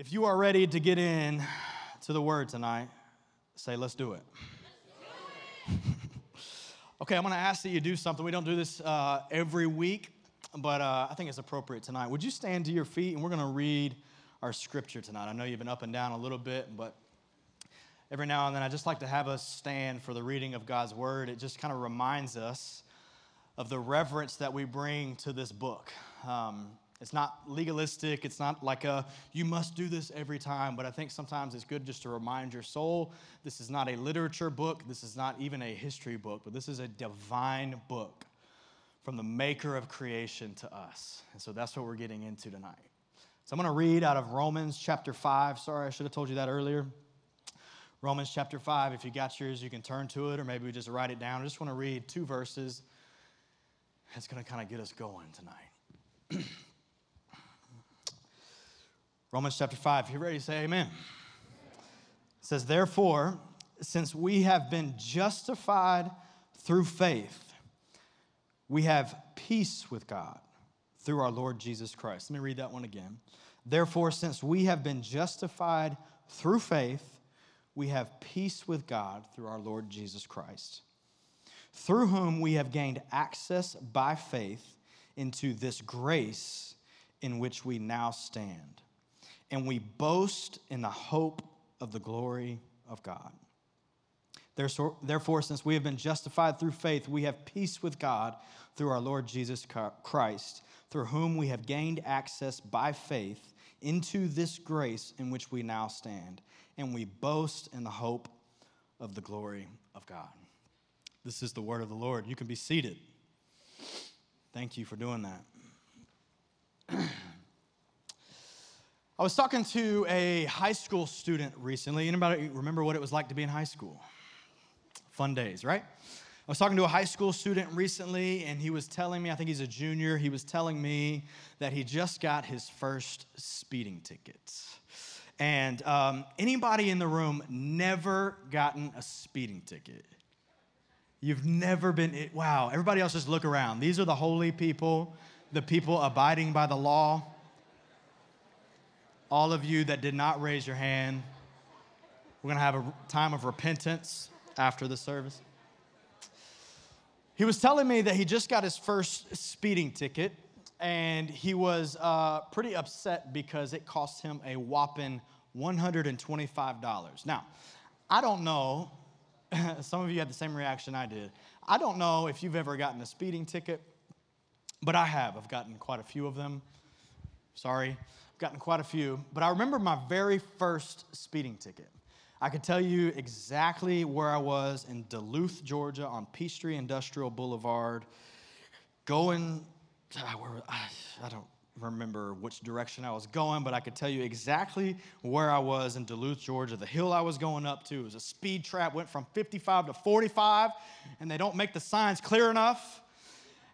If you are ready to get in to the word tonight, say, let's do it. okay, I'm going to ask that you do something. We don't do this uh, every week, but uh, I think it's appropriate tonight. Would you stand to your feet and we're going to read our scripture tonight? I know you've been up and down a little bit, but every now and then I just like to have us stand for the reading of God's word. It just kind of reminds us of the reverence that we bring to this book. Um, it's not legalistic. It's not like a, you must do this every time. But I think sometimes it's good just to remind your soul this is not a literature book. This is not even a history book, but this is a divine book from the maker of creation to us. And so that's what we're getting into tonight. So I'm going to read out of Romans chapter 5. Sorry, I should have told you that earlier. Romans chapter 5. If you got yours, you can turn to it, or maybe we just write it down. I just want to read two verses. It's going to kind of get us going tonight. Romans chapter 5. If you're ready, say amen. It says, Therefore, since we have been justified through faith, we have peace with God through our Lord Jesus Christ. Let me read that one again. Therefore, since we have been justified through faith, we have peace with God through our Lord Jesus Christ, through whom we have gained access by faith into this grace in which we now stand and we boast in the hope of the glory of God. Therefore, since we have been justified through faith, we have peace with God through our Lord Jesus Christ, through whom we have gained access by faith into this grace in which we now stand, and we boast in the hope of the glory of God. This is the word of the Lord. You can be seated. Thank you for doing that. I was talking to a high school student recently. Anybody remember what it was like to be in high school? Fun days, right? I was talking to a high school student recently, and he was telling me, I think he's a junior, he was telling me that he just got his first speeding ticket. And um, anybody in the room never gotten a speeding ticket? You've never been, wow, everybody else just look around. These are the holy people, the people abiding by the law all of you that did not raise your hand, we're going to have a time of repentance after the service. He was telling me that he just got his first speeding ticket and he was uh, pretty upset because it cost him a whopping $125. Now, I don't know, some of you had the same reaction I did. I don't know if you've ever gotten a speeding ticket, but I have. I've gotten quite a few of them. Sorry gotten quite a few, but I remember my very first speeding ticket. I could tell you exactly where I was in Duluth, Georgia, on Peachtree Industrial Boulevard, going. I don't remember which direction I was going, but I could tell you exactly where I was in Duluth, Georgia. The hill I was going up to was a speed trap, went from 55 to 45, and they don't make the signs clear enough.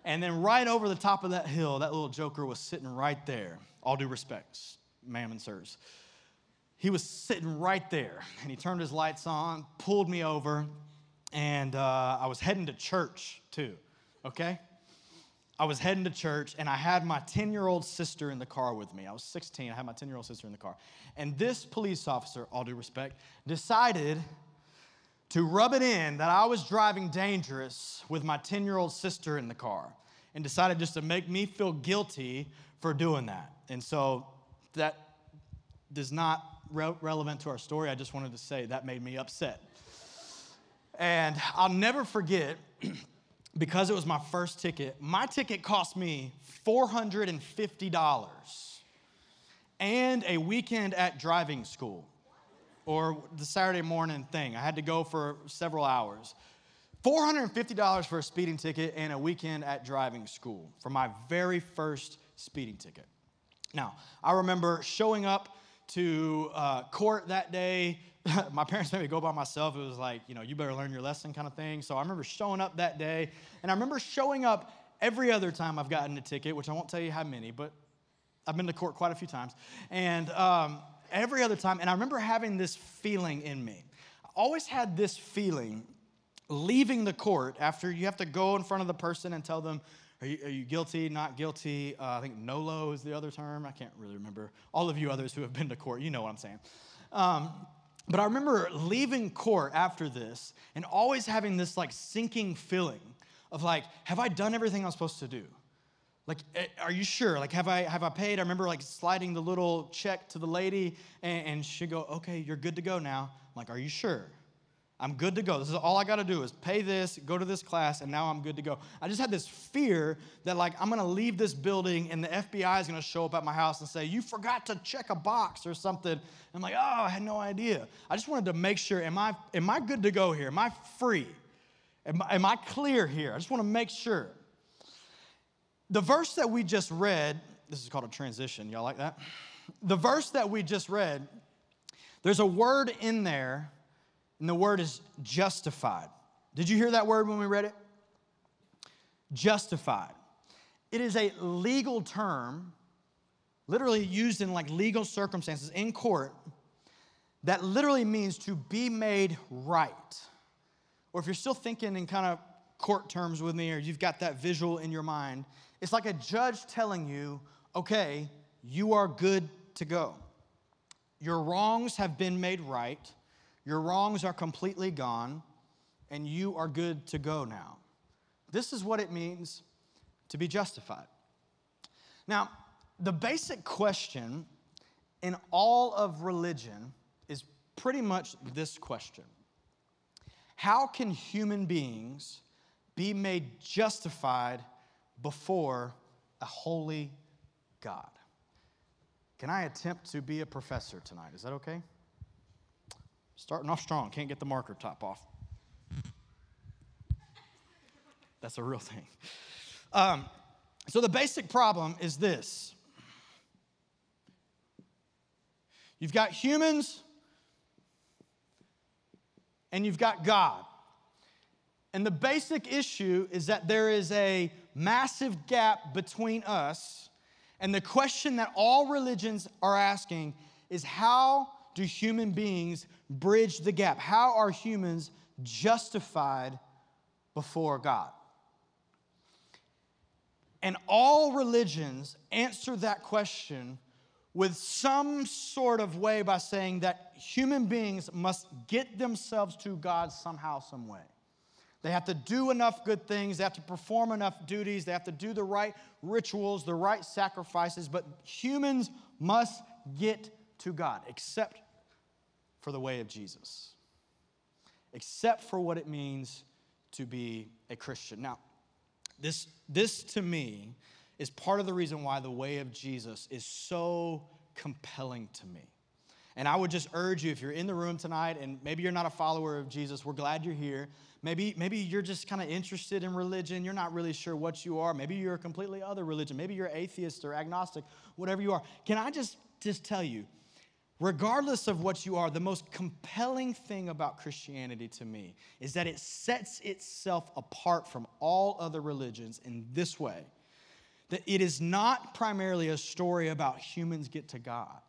And then right over the top of that hill, that little joker was sitting right there all due respects, ma'am and sirs. He was sitting right there and he turned his lights on, pulled me over, and uh, I was heading to church too, okay? I was heading to church and I had my 10 year old sister in the car with me. I was 16, I had my 10 year old sister in the car. And this police officer, all due respect, decided to rub it in that I was driving dangerous with my 10 year old sister in the car and decided just to make me feel guilty for doing that. And so that is not re- relevant to our story. I just wanted to say that made me upset. And I'll never forget, because it was my first ticket, my ticket cost me $450 and a weekend at driving school or the Saturday morning thing. I had to go for several hours. $450 for a speeding ticket and a weekend at driving school for my very first speeding ticket. Now, I remember showing up to uh, court that day. my parents made me go by myself. It was like, you know, you better learn your lesson kind of thing. So I remember showing up that day. And I remember showing up every other time I've gotten a ticket, which I won't tell you how many, but I've been to court quite a few times. And um, every other time, and I remember having this feeling in me. I always had this feeling leaving the court after you have to go in front of the person and tell them Are you, are you guilty, not guilty? Uh, I think NOLO is the other term. I can't really remember. All of you others who have been to court, you know what I'm saying. Um, but I remember leaving court after this and always having this like sinking feeling of like, have I done everything I'm supposed to do? Like, eh, are you sure? Like, have I have I paid? I remember like sliding the little check to the lady, and, and she'd go, "Okay, you're good to go now." I'm like, are you sure? I'm good to go. This is all I got to do is pay this, go to this class, and now I'm good to go. I just had this fear that like I'm going to leave this building and the FBI is going to show up at my house and say, "You forgot to check a box or something." I'm like, "Oh, I had no idea." I just wanted to make sure am I am I good to go here? Am I free? Am, am I clear here? I just want to make sure. The verse that we just read, this is called a transition. Y'all like that? The verse that we just read, there's a word in there and the word is justified. Did you hear that word when we read it? Justified. It is a legal term, literally used in like legal circumstances in court, that literally means to be made right. Or if you're still thinking in kind of court terms with me, or you've got that visual in your mind, it's like a judge telling you, okay, you are good to go. Your wrongs have been made right your wrongs are completely gone, and you are good to go now. This is what it means to be justified. Now, the basic question in all of religion is pretty much this question How can human beings be made justified before a holy God? Can I attempt to be a professor tonight? Is that okay? Starting off strong, can't get the marker top off. That's a real thing. Um, so the basic problem is this you've got humans and you've got God. And the basic issue is that there is a massive gap between us. And the question that all religions are asking is how do human beings bridge the gap? How are humans justified before God? And all religions answer that question with some sort of way by saying that human beings must get themselves to God somehow, some way. They have to do enough good things, they have to perform enough duties, they have to do the right rituals, the right sacrifices, but humans must get to God, except for the way of Jesus, except for what it means to be a Christian. Now, this, this to me is part of the reason why the way of Jesus is so compelling to me. And I would just urge you, if you're in the room tonight and maybe you're not a follower of Jesus, we're glad you're here. Maybe, maybe you're just kind of interested in religion. You're not really sure what you are. Maybe you're a completely other religion. Maybe you're atheist or agnostic, whatever you are. Can I just, just tell you, regardless of what you are, the most compelling thing about Christianity to me is that it sets itself apart from all other religions in this way that it is not primarily a story about humans get to God,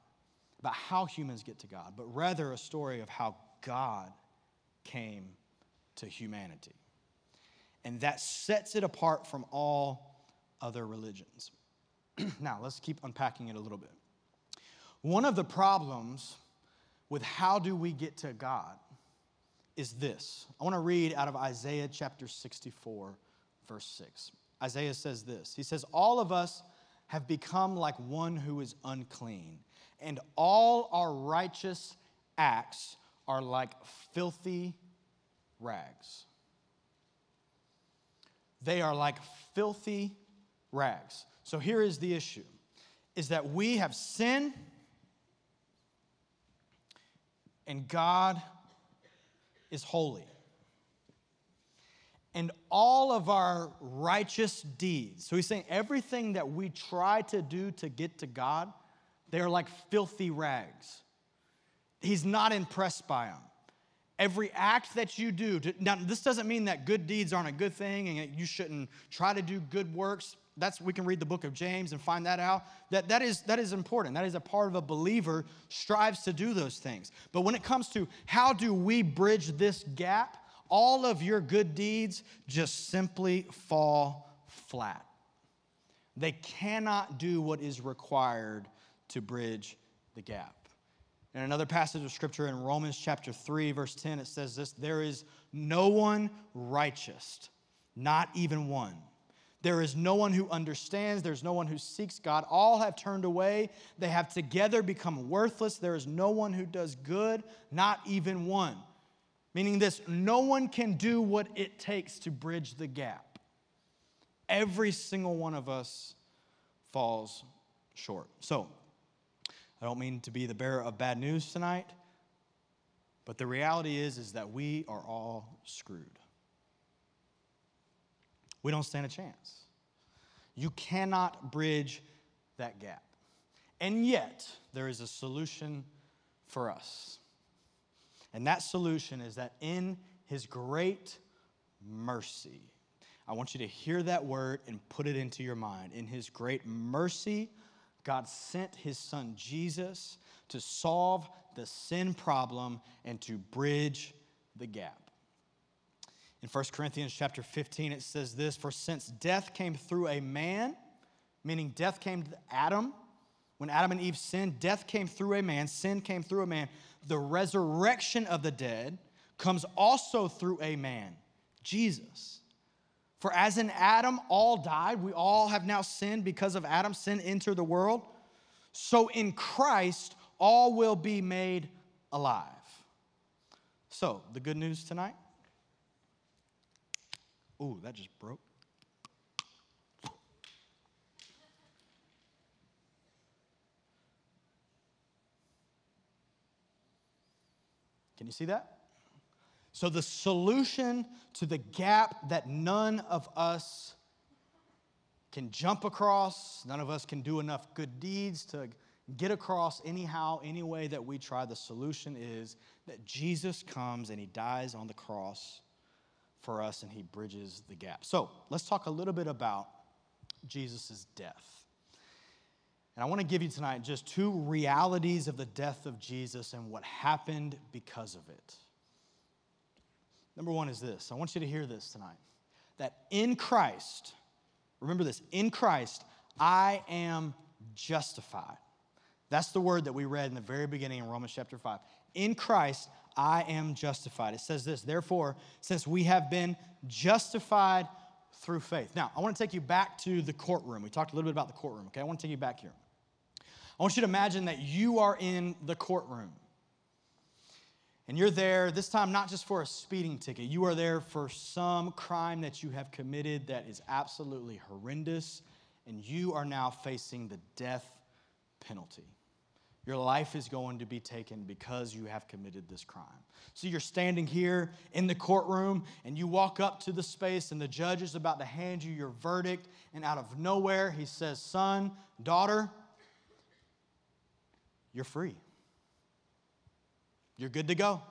about how humans get to God, but rather a story of how God came to humanity. And that sets it apart from all other religions. now, let's keep unpacking it a little bit. One of the problems with how do we get to God is this. I want to read out of Isaiah chapter 64, verse 6. Isaiah says this He says, All of us have become like one who is unclean, and all our righteous acts are like filthy rags. They are like filthy rags. So here is the issue is that we have sinned and God is holy. And all of our righteous deeds, so he's saying everything that we try to do to get to God, they're like filthy rags. He's not impressed by them. Every act that you do, now this doesn't mean that good deeds aren't a good thing and you shouldn't try to do good works that's we can read the book of James and find that out. That, that, is, that is important. That is a part of a believer strives to do those things. But when it comes to how do we bridge this gap, all of your good deeds just simply fall flat. They cannot do what is required to bridge the gap. In another passage of scripture in Romans chapter 3, verse 10, it says this There is no one righteous, not even one. There is no one who understands. There's no one who seeks God. All have turned away. They have together become worthless. There is no one who does good, not even one. Meaning this no one can do what it takes to bridge the gap. Every single one of us falls short. So, I don't mean to be the bearer of bad news tonight, but the reality is is that we are all screwed. We don't stand a chance. You cannot bridge that gap. And yet, there is a solution for us. And that solution is that in his great mercy, I want you to hear that word and put it into your mind. In his great mercy, God sent his son Jesus to solve the sin problem and to bridge the gap. In 1 Corinthians chapter 15, it says this For since death came through a man, meaning death came to Adam, when Adam and Eve sinned, death came through a man, sin came through a man. The resurrection of the dead comes also through a man, Jesus. For as in Adam all died, we all have now sinned because of Adam, sin entered the world. So in Christ, all will be made alive. So, the good news tonight. Ooh, that just broke. Can you see that? So, the solution to the gap that none of us can jump across, none of us can do enough good deeds to get across anyhow, any way that we try, the solution is that Jesus comes and he dies on the cross for us and he bridges the gap. So, let's talk a little bit about Jesus' death. And I want to give you tonight just two realities of the death of Jesus and what happened because of it. Number one is this I want you to hear this tonight that in Christ, remember this, in Christ, I am justified. That's the word that we read in the very beginning in Romans chapter 5. In Christ, I am justified. It says this, therefore, since we have been justified through faith. Now, I want to take you back to the courtroom. We talked a little bit about the courtroom, okay? I want to take you back here. I want you to imagine that you are in the courtroom and you're there, this time not just for a speeding ticket, you are there for some crime that you have committed that is absolutely horrendous, and you are now facing the death penalty. Your life is going to be taken because you have committed this crime. So you're standing here in the courtroom and you walk up to the space, and the judge is about to hand you your verdict. And out of nowhere, he says, Son, daughter, you're free. You're good to go.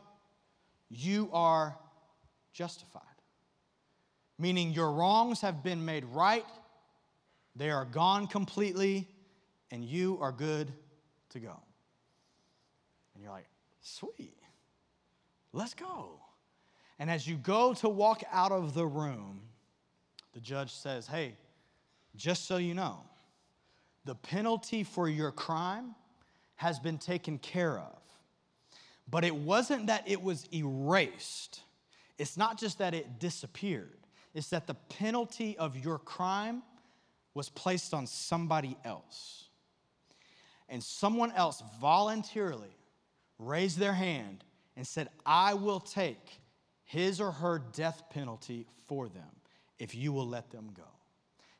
You are justified. Meaning your wrongs have been made right, they are gone completely, and you are good to go. And you're like, sweet, let's go. And as you go to walk out of the room, the judge says, hey, just so you know, the penalty for your crime has been taken care of. But it wasn't that it was erased, it's not just that it disappeared, it's that the penalty of your crime was placed on somebody else. And someone else voluntarily raised their hand and said, I will take his or her death penalty for them if you will let them go.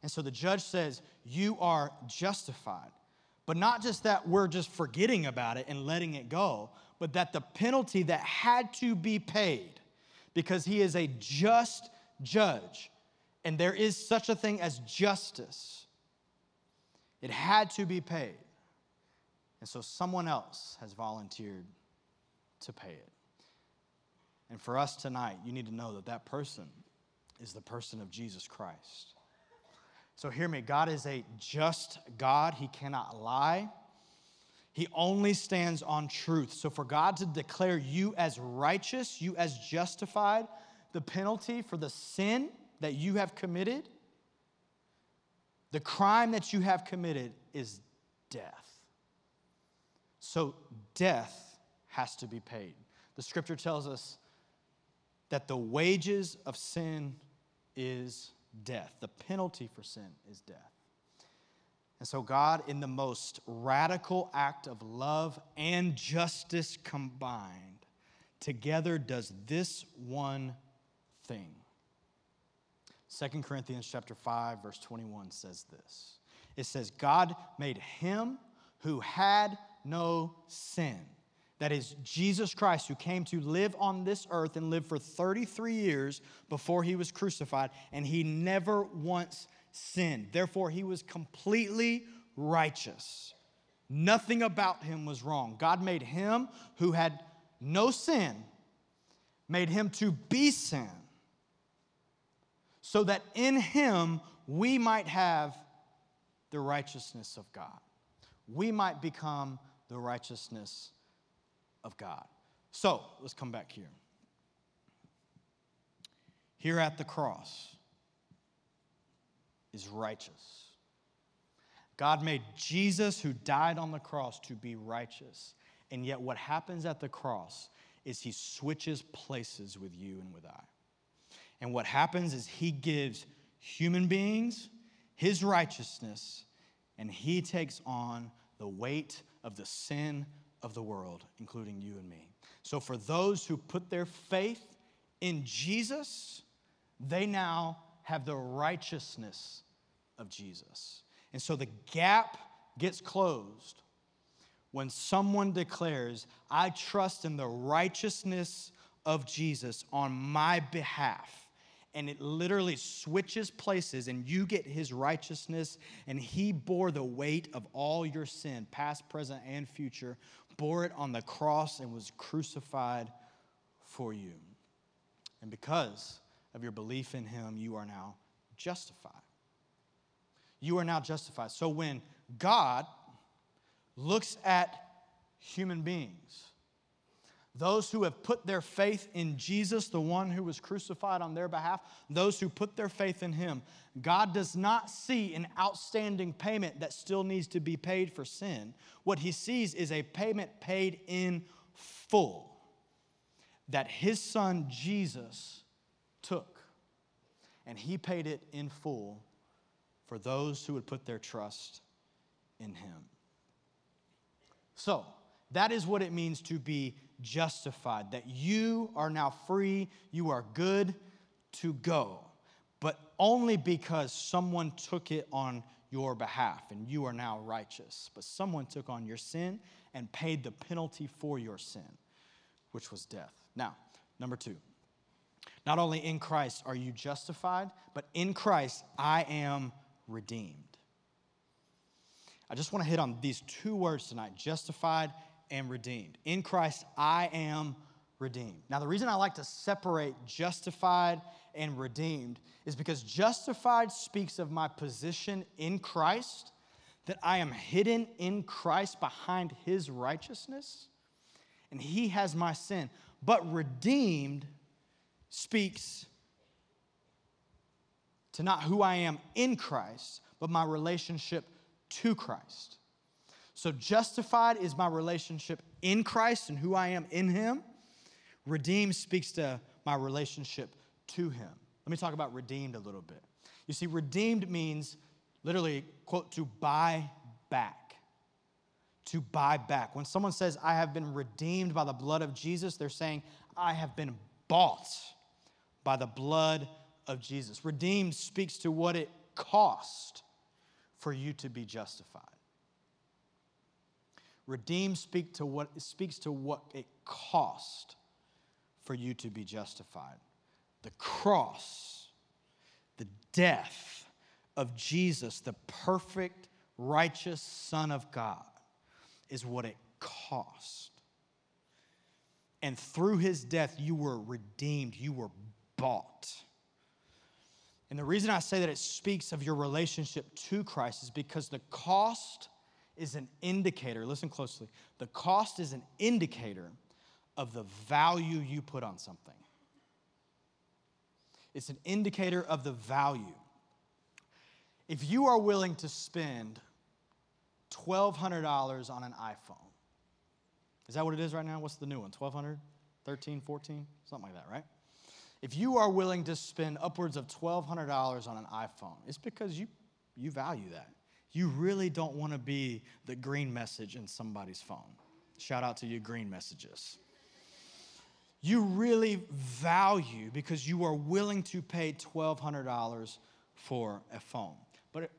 And so the judge says, You are justified. But not just that we're just forgetting about it and letting it go, but that the penalty that had to be paid, because he is a just judge, and there is such a thing as justice, it had to be paid. And so someone else has volunteered to pay it. And for us tonight, you need to know that that person is the person of Jesus Christ. So hear me God is a just God, He cannot lie. He only stands on truth. So, for God to declare you as righteous, you as justified, the penalty for the sin that you have committed The crime that you have committed is death. So death has to be paid. The scripture tells us that the wages of sin is death. The penalty for sin is death. And so, God, in the most radical act of love and justice combined, together does this one thing. 2 Corinthians chapter 5 verse 21 says this. It says God made him who had no sin. That is Jesus Christ who came to live on this earth and live for 33 years before he was crucified and he never once sinned. Therefore he was completely righteous. Nothing about him was wrong. God made him who had no sin made him to be sin so that in him we might have the righteousness of God. We might become the righteousness of God. So let's come back here. Here at the cross is righteous. God made Jesus, who died on the cross, to be righteous. And yet, what happens at the cross is he switches places with you and with I. And what happens is he gives human beings his righteousness, and he takes on the weight of the sin of the world, including you and me. So, for those who put their faith in Jesus, they now have the righteousness of Jesus. And so the gap gets closed when someone declares, I trust in the righteousness of Jesus on my behalf and it literally switches places, and you get his righteousness, and he bore the weight of all your sin, past, present, and future, bore it on the cross, and was crucified for you. And because of your belief in him, you are now justified. You are now justified. So when God looks at human beings, those who have put their faith in Jesus, the one who was crucified on their behalf, those who put their faith in him, God does not see an outstanding payment that still needs to be paid for sin. What he sees is a payment paid in full that his son Jesus took. And he paid it in full for those who would put their trust in him. So, that is what it means to be justified, that you are now free, you are good to go, but only because someone took it on your behalf and you are now righteous. But someone took on your sin and paid the penalty for your sin, which was death. Now, number two, not only in Christ are you justified, but in Christ I am redeemed. I just want to hit on these two words tonight justified am redeemed. In Christ, I am redeemed. Now, the reason I like to separate justified and redeemed is because justified speaks of my position in Christ, that I am hidden in Christ behind his righteousness, and he has my sin. But redeemed speaks to not who I am in Christ, but my relationship to Christ. So, justified is my relationship in Christ and who I am in Him. Redeemed speaks to my relationship to Him. Let me talk about redeemed a little bit. You see, redeemed means literally, quote, to buy back. To buy back. When someone says, I have been redeemed by the blood of Jesus, they're saying, I have been bought by the blood of Jesus. Redeemed speaks to what it cost for you to be justified. Redeemed speak to what, speaks to what it cost for you to be justified. The cross, the death of Jesus, the perfect, righteous Son of God, is what it cost. And through his death, you were redeemed, you were bought. And the reason I say that it speaks of your relationship to Christ is because the cost is an indicator, listen closely, the cost is an indicator of the value you put on something. It's an indicator of the value. if you are willing to spend $1,200 on an iPhone, is that what it is right now? What's the new one? 1200 13 14 Something like that, right? If you are willing to spend upwards of $1,200 on an iPhone, it's because you, you value that. You really don't want to be the green message in somebody's phone. Shout out to you, green messages. You really value because you are willing to pay $1,200 for a phone. But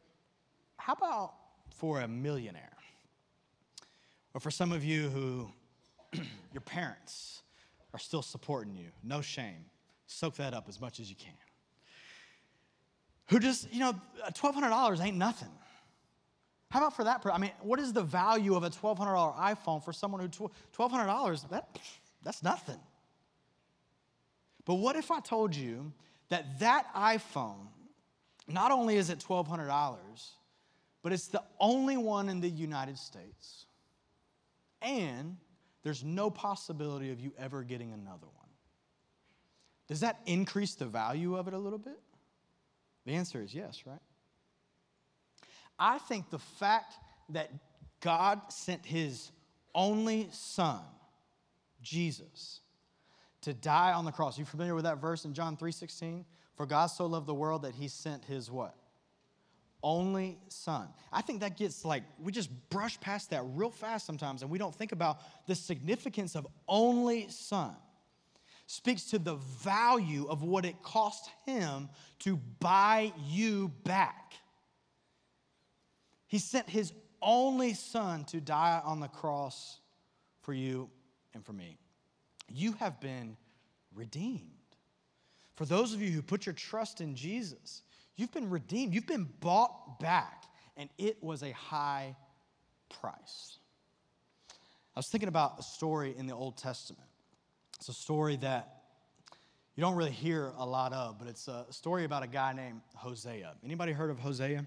how about for a millionaire? Or for some of you who your parents are still supporting you, no shame. Soak that up as much as you can. Who just, you know, $1,200 ain't nothing. How about for that? I mean, what is the value of a $1,200 iPhone for someone who, $1,200, that, that's nothing. But what if I told you that that iPhone, not only is it $1,200, but it's the only one in the United States, and there's no possibility of you ever getting another one. Does that increase the value of it a little bit? The answer is yes, right? I think the fact that God sent his only son, Jesus, to die on the cross. You familiar with that verse in John 3:16? For God so loved the world that he sent his what? Only son. I think that gets like we just brush past that real fast sometimes and we don't think about the significance of only son. Speaks to the value of what it cost him to buy you back. He sent his only son to die on the cross for you and for me. You have been redeemed. For those of you who put your trust in Jesus, you've been redeemed. You've been bought back, and it was a high price. I was thinking about a story in the Old Testament. It's a story that you don't really hear a lot of, but it's a story about a guy named Hosea. Anybody heard of Hosea?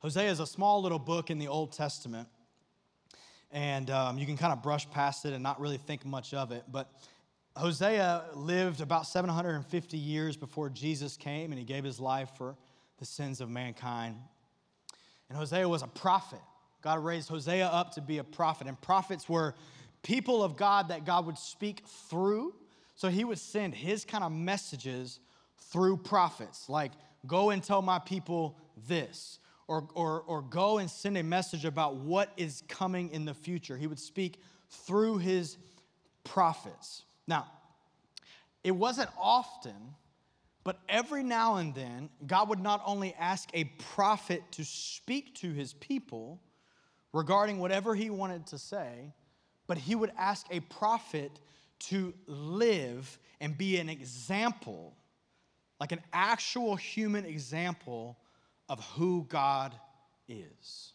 Hosea is a small little book in the Old Testament and um, you can kind of brush past it and not really think much of it. But Hosea lived about 750 years before Jesus came, and he gave his life for the sins of mankind. And Hosea was a prophet. God raised Hosea up to be a prophet, and prophets were people of God that God would speak through. So he would send his kind of messages through prophets, like, go and tell my people this or, or, or go and send a message about what is coming in the future. He would speak through his prophets. Now, it wasn't often, but every now and then, God would not only ask a prophet to speak to his people regarding whatever he wanted to say, but he would ask a prophet to live and be an example, like an actual human example of who God is.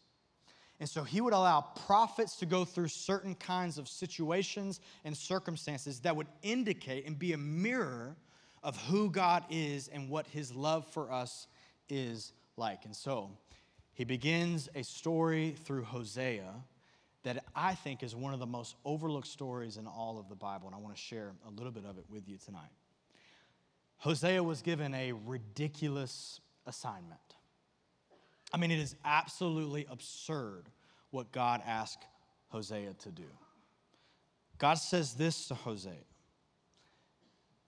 And so he would allow prophets to go through certain kinds of situations and circumstances that would indicate and be a mirror of who God is and what his love for us is like. And so he begins a story through Hosea that I think is one of the most overlooked stories in all of the Bible. And I want to share a little bit of it with you tonight. Hosea was given a ridiculous assignment. I mean, it is absolutely absurd what God asked Hosea to do. God says this to Hosea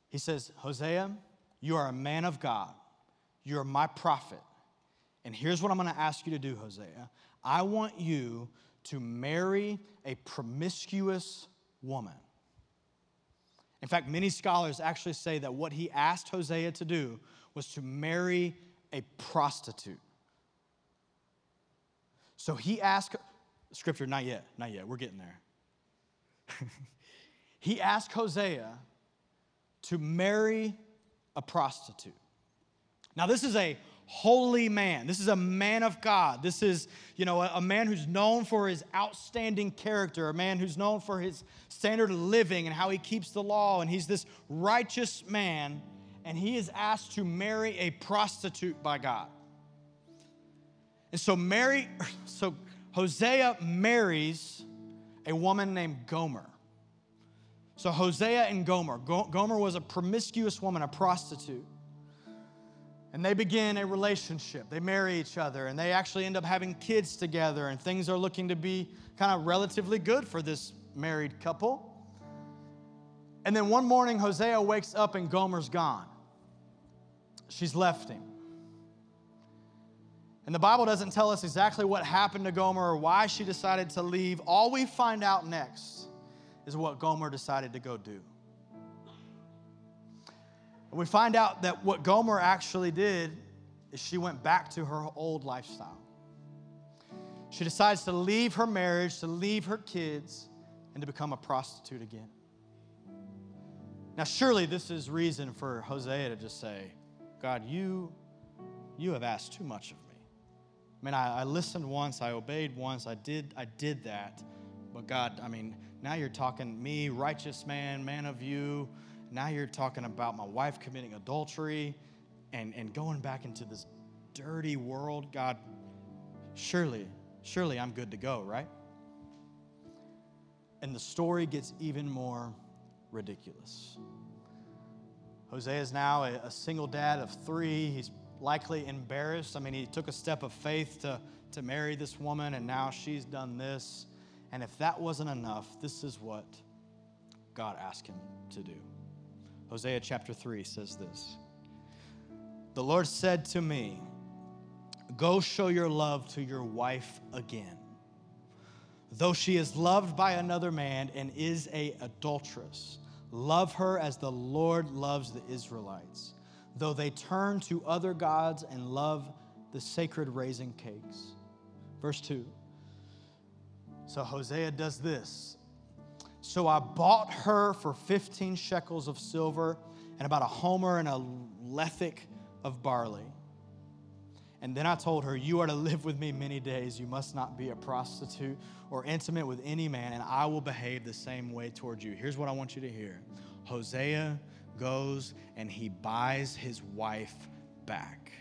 He says, Hosea, you are a man of God, you're my prophet. And here's what I'm gonna ask you to do, Hosea. I want you to marry a promiscuous woman. In fact, many scholars actually say that what he asked Hosea to do was to marry a prostitute. So he asked, scripture, not yet, not yet, we're getting there. he asked Hosea to marry a prostitute. Now, this is a holy man. This is a man of God. This is, you know, a, a, man who's known for his outstanding character, a man who's known for his standard of living and how he keeps the law. And he's this righteous man, and he is asked to marry a prostitute by God. And so Mary, so Hosea marries a woman named Gomer. So Hosea and Gomer. Gomer was a promiscuous woman, a prostitute. and they begin a relationship. They marry each other and they actually end up having kids together, and things are looking to be kind of relatively good for this married couple. And then one morning, Hosea wakes up and Gomer's gone. She's left him. And the Bible doesn't tell us exactly what happened to Gomer or why she decided to leave. All we find out next is what Gomer decided to go do. And we find out that what Gomer actually did is she went back to her old lifestyle. She decides to leave her marriage, to leave her kids, and to become a prostitute again. Now, surely this is reason for Hosea to just say, God, you, you have asked too much of me. I mean, I, I listened once, I obeyed once, I did, I did that. But God, I mean, now you're talking me, righteous man, man of you. Now you're talking about my wife committing adultery and, and going back into this dirty world. God, surely, surely I'm good to go, right? And the story gets even more ridiculous. Hosea is now a, a single dad of three. He's likely embarrassed. I mean, he took a step of faith to, to marry this woman, and now she's done this. And if that wasn't enough, this is what God asked him to do. Hosea chapter 3 says this The Lord said to me, Go show your love to your wife again. Though she is loved by another man and is a adulteress, love her as the Lord loves the Israelites though they turn to other gods and love the sacred raisin cakes. Verse 2. So Hosea does this. So I bought her for 15 shekels of silver and about a homer and a lethek of barley. And then I told her, You are to live with me many days. You must not be a prostitute or intimate with any man, and I will behave the same way toward you. Here's what I want you to hear Hosea goes and he buys his wife back.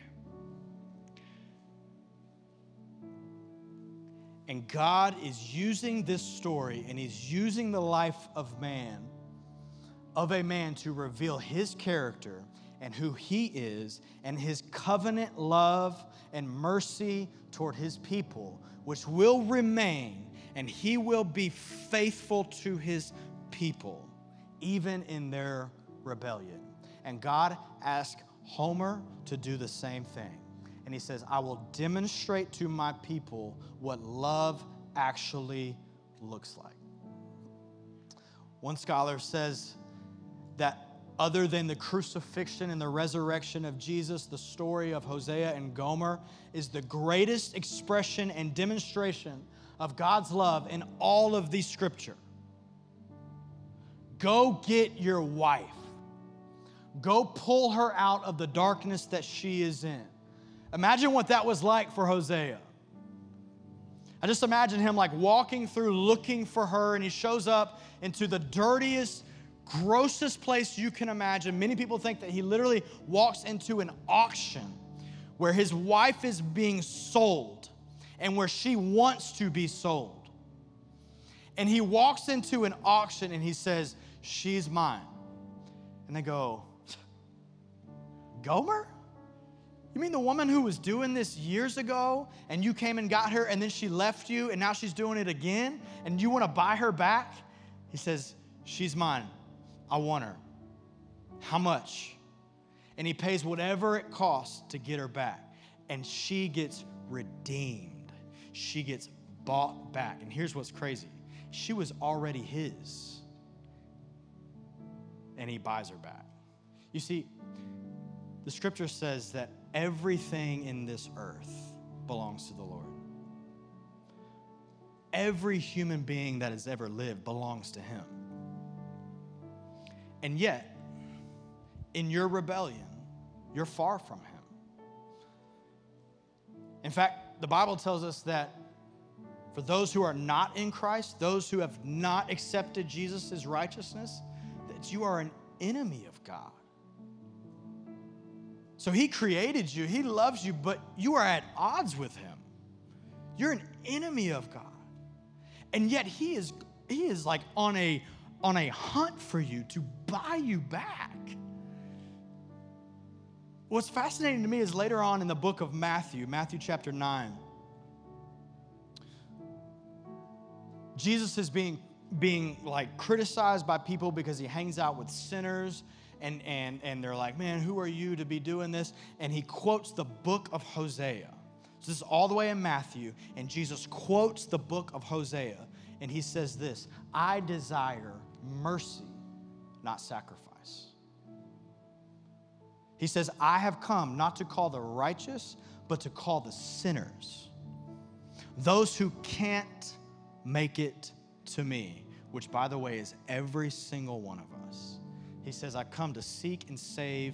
And God is using this story and he's using the life of man, of a man, to reveal his character and who he is and his covenant love and mercy toward his people, which will remain, and he will be faithful to his people, even in their rebellion. And God asked Homer to do the same thing. And he says, I will demonstrate to my people what love actually looks like. One scholar says that other than the crucifixion and the resurrection of Jesus, the story of Hosea and Gomer is the greatest expression and demonstration of God's love in all of the scripture. Go get your wife. Go pull her out of the darkness that she is in. Imagine what that was like for Hosea. I just imagine him like walking through looking for her, and he shows up into the dirtiest, grossest place you can imagine. Many people think that he literally walks into an auction where his wife is being sold and where she wants to be sold. And he walks into an auction and he says, She's mine. And they go, Gomer? You mean the woman who was doing this years ago and you came and got her and then she left you and now she's doing it again and you want to buy her back? He says, She's mine. I want her. How much? And he pays whatever it costs to get her back. And she gets redeemed. She gets bought back. And here's what's crazy she was already his. And he buys her back. You see, the scripture says that everything in this earth belongs to the Lord. Every human being that has ever lived belongs to Him. And yet, in your rebellion, you're far from Him. In fact, the Bible tells us that for those who are not in Christ, those who have not accepted Jesus' righteousness, that you are an enemy of God. So he created you, he loves you, but you are at odds with him. You're an enemy of God. And yet he is he is like on a on a hunt for you to buy you back. What's fascinating to me is later on in the book of Matthew, Matthew chapter 9, Jesus is being, being like criticized by people because he hangs out with sinners and, and, and they're like, man, who are you to be doing this? And he quotes the book of Hosea. So this is all the way in Matthew, and Jesus quotes the book of Hosea, and he says this I desire mercy, not sacrifice. He says, I have come not to call the righteous, but to call the sinners, those who can't make it to me, which, by the way, is every single one of us. He says, I come to seek and save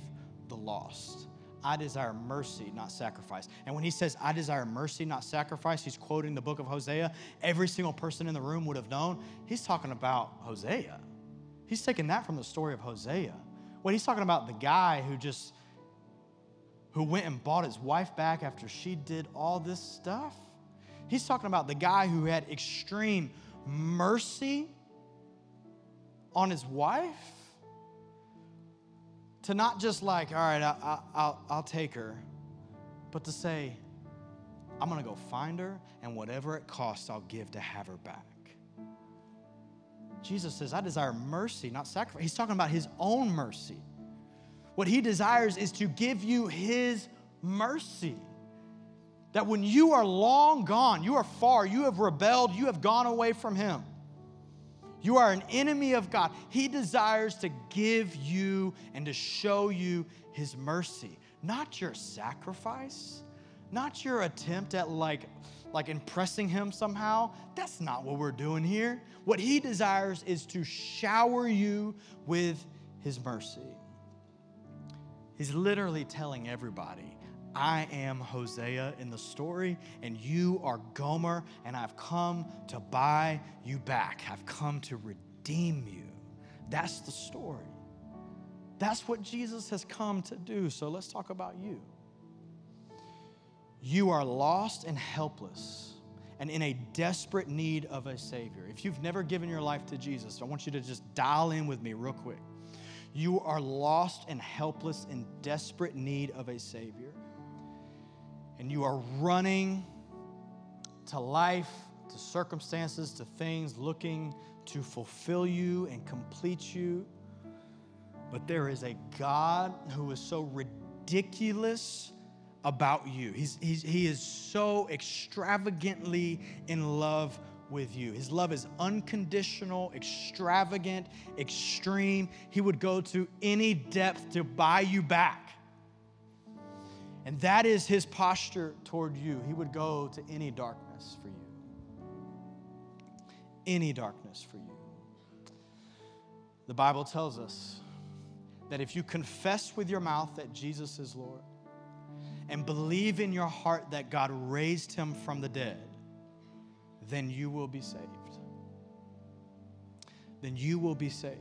the lost. I desire mercy, not sacrifice. And when he says, I desire mercy, not sacrifice, he's quoting the book of Hosea. Every single person in the room would have known. He's talking about Hosea. He's taking that from the story of Hosea. What he's talking about the guy who just who went and bought his wife back after she did all this stuff. He's talking about the guy who had extreme mercy on his wife to not just like, all right, I, will I'll take her, but to say, I'm gonna go find her, and whatever it costs, I'll give to have her back. Jesus says, I desire mercy, not sacrifice. He's talking about his own mercy. What he desires is to give you his mercy. That when you are long gone, you are far, you have rebelled, you have gone away from him you are an enemy of God. He desires to give you and to show you His mercy, not your sacrifice, not your attempt at like, like impressing Him somehow. That's not what we're doing here. What He desires is to shower you with His mercy. He's literally telling everybody I am Hosea in the story, and you are Gomer, and I've come to buy you back. I've come to redeem you. That's the story. That's what Jesus has come to do. So let's talk about you. You are lost and helpless and in a desperate need of a Savior. If you've never given your life to Jesus, I want you to just dial in with me real quick. You are lost and helpless in desperate need of a Savior and you are running to life, to circumstances, to things looking to fulfill you and complete you. But there is a God who is so ridiculous about you. He's, he's, he is so extravagantly in love with you. His love is unconditional, extravagant, extreme. He would go to any depth to buy you back. And that is his posture toward you. He would go to any darkness for you. Any darkness for you. The Bible tells us that if you confess with your mouth that Jesus is Lord and believe in your heart that God raised him from the dead, then you will be saved. Then you will be saved.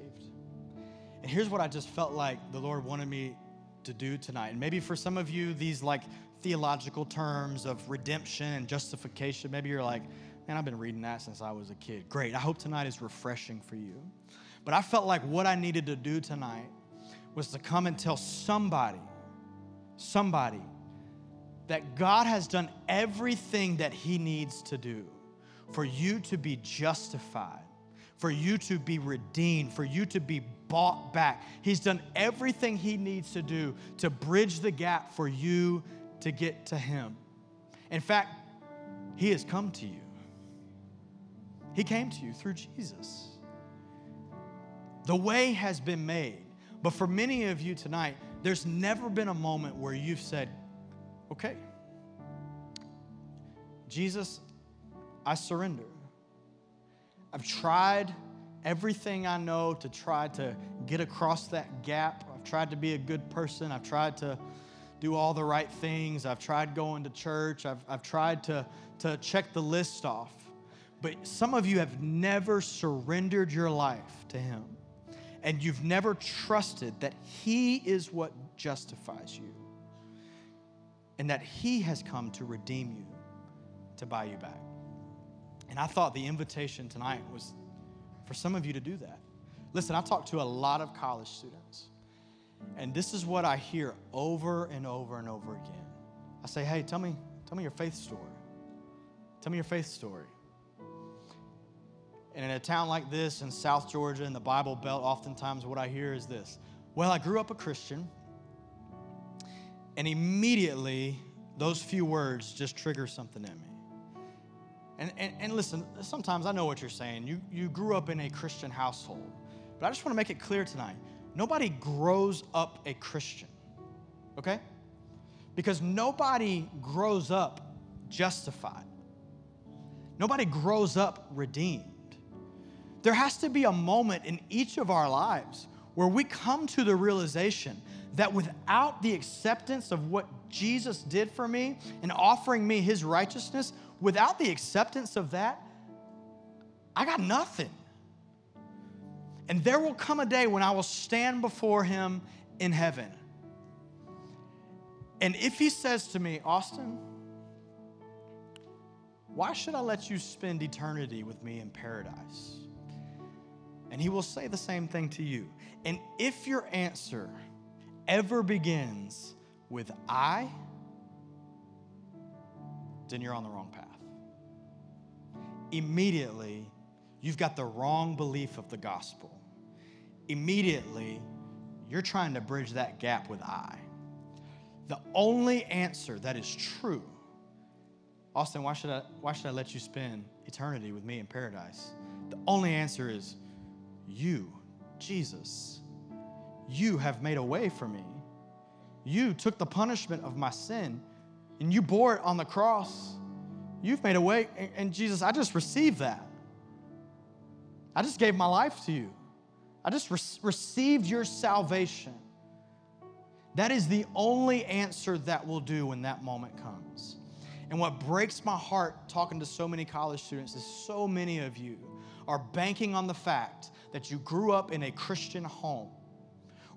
And here's what I just felt like the Lord wanted me to do tonight. And maybe for some of you, these like theological terms of redemption and justification, maybe you're like, man, I've been reading that since I was a kid. Great. I hope tonight is refreshing for you. But I felt like what I needed to do tonight was to come and tell somebody, somebody, that God has done everything that He needs to do for you to be justified, for you to be redeemed, for you to be bought back. He's done everything he needs to do to bridge the gap for you to get to him. In fact, he has come to you. He came to you through Jesus. The way has been made. But for many of you tonight, there's never been a moment where you've said, okay, Jesus, I surrender. I've tried everything I know to try to get across that gap. I've tried to be a good person. I've tried to do all the right things. I've tried going to church. I've, I've tried to, to check the list off. But some of you have never surrendered your life to Him. And you've never trusted that He is what justifies you. And that He has come to redeem you, to buy you back. And I thought the invitation tonight was for some of you to do that. Listen, I talk to a lot of college students, And this is what I hear over and over and over again. I say, hey, tell me, tell me your faith story. Tell me your faith story. And in a town like this in South Georgia, in the Bible Belt, oftentimes what I hear is this Well, I grew up a Christian, and immediately those few words just trigger something in me. And, and, and listen, sometimes I know what you're saying. You, you grew up in a Christian household, but I just want to make it clear tonight nobody grows up a Christian, okay? Because nobody grows up justified, nobody grows up redeemed. There has to be a moment in each of our lives where we come to the realization that without the acceptance of what Jesus did for me and offering me his righteousness, without the acceptance of that, I got nothing. And there will come a day when I will stand before him in heaven. And if he says to me, Austin, why should I let you spend eternity with me in paradise? And he will say the same thing to you. And if your answer ever begins with I, then you're on the wrong path. Immediately, you've got the wrong belief of the gospel. Immediately, you're trying to bridge that gap with I. The only answer that is true, Austin, why should I, why should I let you spend eternity with me in paradise? The only answer is you, Jesus, you have made a way for me. You took the punishment of my sin and you bore it on the cross. You've made a way. And Jesus, I just received that. I just gave my life to you. I just re- received your salvation. That is the only answer that will do when that moment comes. And what breaks my heart talking to so many college students is so many of you are banking on the fact that you grew up in a Christian home,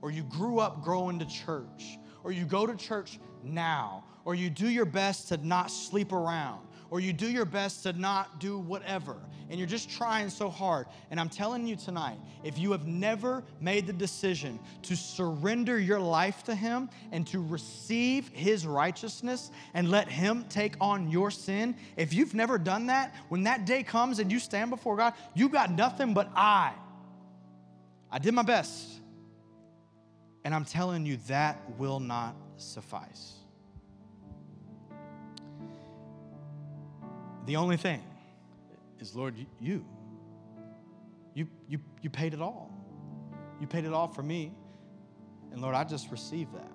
or you grew up growing to church, or you go to church now, or you do your best to not sleep around, or you do your best to not do whatever, and you're just trying so hard. And I'm telling you tonight, if you have never made the decision to surrender your life to Him and to receive His righteousness and let Him take on your sin, if you've never done that, when that day comes and you stand before God, you got nothing but I. I did my best. And I'm telling you, that will not suffice. The only thing is, Lord, you. You, you, you paid it all. You paid it all for me. And Lord, I just received that.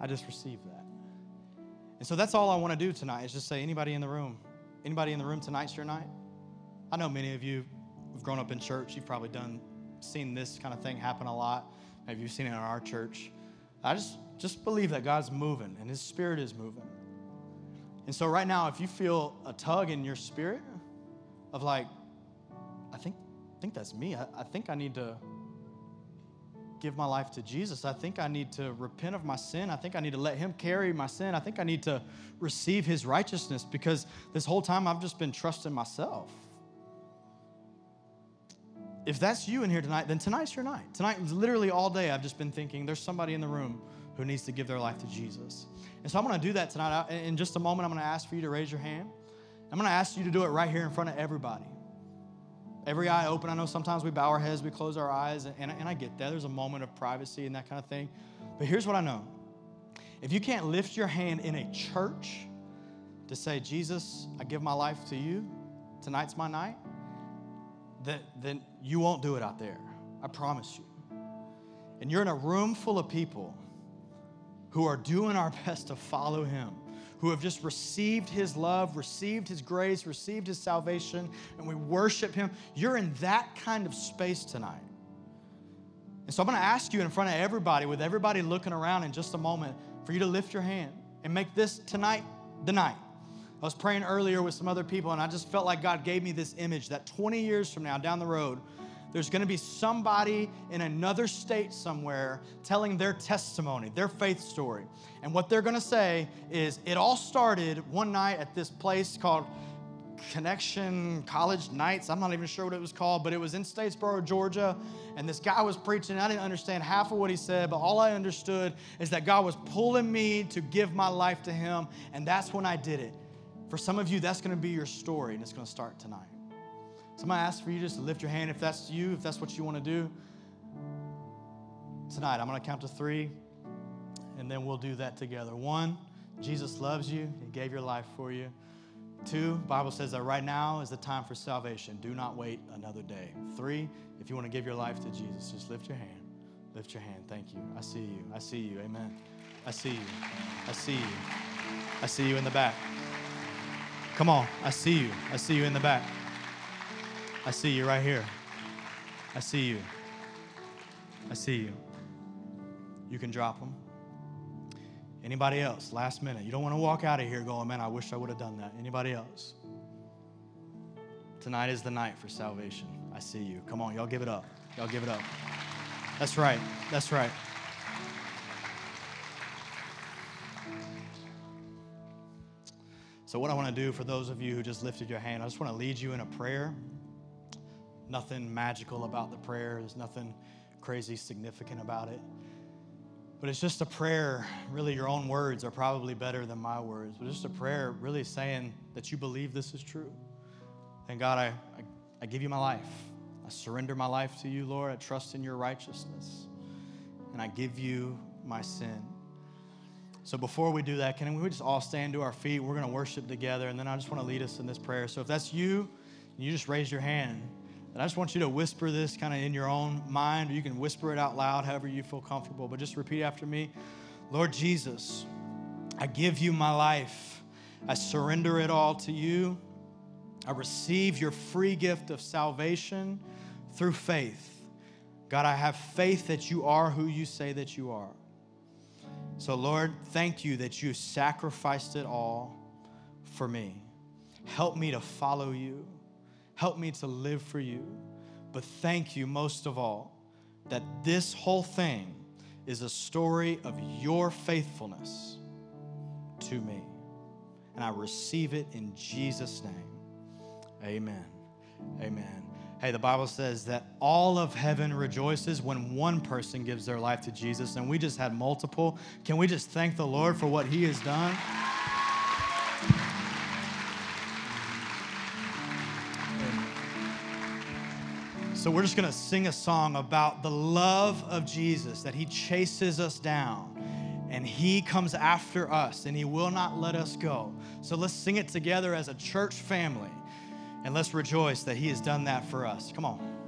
I just received that. And so that's all I want to do tonight is just say, anybody in the room, anybody in the room tonight's your night? I know many of you have grown up in church. You've probably done, seen this kind of thing happen a lot. Maybe you've seen it in our church. I just, just believe that God's moving and His Spirit is moving. And so, right now, if you feel a tug in your spirit of like, I think, I think that's me. I, I think I need to give my life to Jesus. I think I need to repent of my sin. I think I need to let Him carry my sin. I think I need to receive His righteousness because this whole time I've just been trusting myself. If that's you in here tonight, then tonight's your night. Tonight, literally all day, I've just been thinking there's somebody in the room who needs to give their life to Jesus. And so I'm going to do that tonight. In just a moment, I'm going to ask for you to raise your hand. I'm going to ask you to do it right here in front of everybody. Every eye open. I know sometimes we bow our heads, we close our eyes, and, and I get that. There's a moment of privacy and that kind of thing. But here's what I know if you can't lift your hand in a church to say, Jesus, I give my life to you, tonight's my night, then, then you won't do it out there. I promise you. And you're in a room full of people who are doing our best to follow him, who have just received his love, received his grace, received his salvation, and we worship him. You're in that kind of space tonight. And so I'm going to ask you in front of everybody, with everybody looking around in just a moment, for you to lift your hand and make this tonight the night. I was praying earlier with some other people, and I just felt like God gave me this image that 20 years from now, down the road, there's going to be somebody in another state somewhere telling their testimony, their faith story. And what they're going to say is, it all started one night at this place called Connection College Nights. I'm not even sure what it was called, but it was in Statesboro, Georgia. And this guy was preaching. I didn't understand half of what he said, but all I understood is that God was pulling me to give my life to Him. And that's when I did it. For some of you, that's going to be your story, and it's going to start tonight. So I'm going to ask for you just to lift your hand if that's you, if that's what you want to do. Tonight, I'm going to count to three, and then we'll do that together. One, Jesus loves you, He gave your life for you. Two, Bible says that right now is the time for salvation. Do not wait another day. Three, if you want to give your life to Jesus, just lift your hand. Lift your hand. Thank you. I see you. I see you. Amen. I see you. I see you. I see you in the back. Come on. I see you. I see you in the back. I see you right here. I see you. I see you. You can drop them. Anybody else? Last minute. You don't want to walk out of here going, man, I wish I would have done that. Anybody else? Tonight is the night for salvation. I see you. Come on, y'all give it up. Y'all give it up. That's right. That's right. So, what I want to do for those of you who just lifted your hand, I just want to lead you in a prayer. Nothing magical about the prayer, there's nothing crazy significant about it. But it's just a prayer. Really, your own words are probably better than my words. But just a prayer, really saying that you believe this is true. And God, I, I, I give you my life. I surrender my life to you, Lord. I trust in your righteousness. And I give you my sin. So before we do that, can we just all stand to our feet? We're going to worship together. And then I just want to lead us in this prayer. So if that's you, you just raise your hand. And I just want you to whisper this kind of in your own mind, or you can whisper it out loud, however you feel comfortable. But just repeat after me Lord Jesus, I give you my life. I surrender it all to you. I receive your free gift of salvation through faith. God, I have faith that you are who you say that you are. So, Lord, thank you that you sacrificed it all for me. Help me to follow you. Help me to live for you. But thank you most of all that this whole thing is a story of your faithfulness to me. And I receive it in Jesus' name. Amen. Amen. Hey, the Bible says that all of heaven rejoices when one person gives their life to Jesus, and we just had multiple. Can we just thank the Lord for what He has done? So we're just going to sing a song about the love of Jesus, that he chases us down and he comes after us and he will not let us go. So let's sing it together as a church family and let's rejoice that he has done that for us. Come on.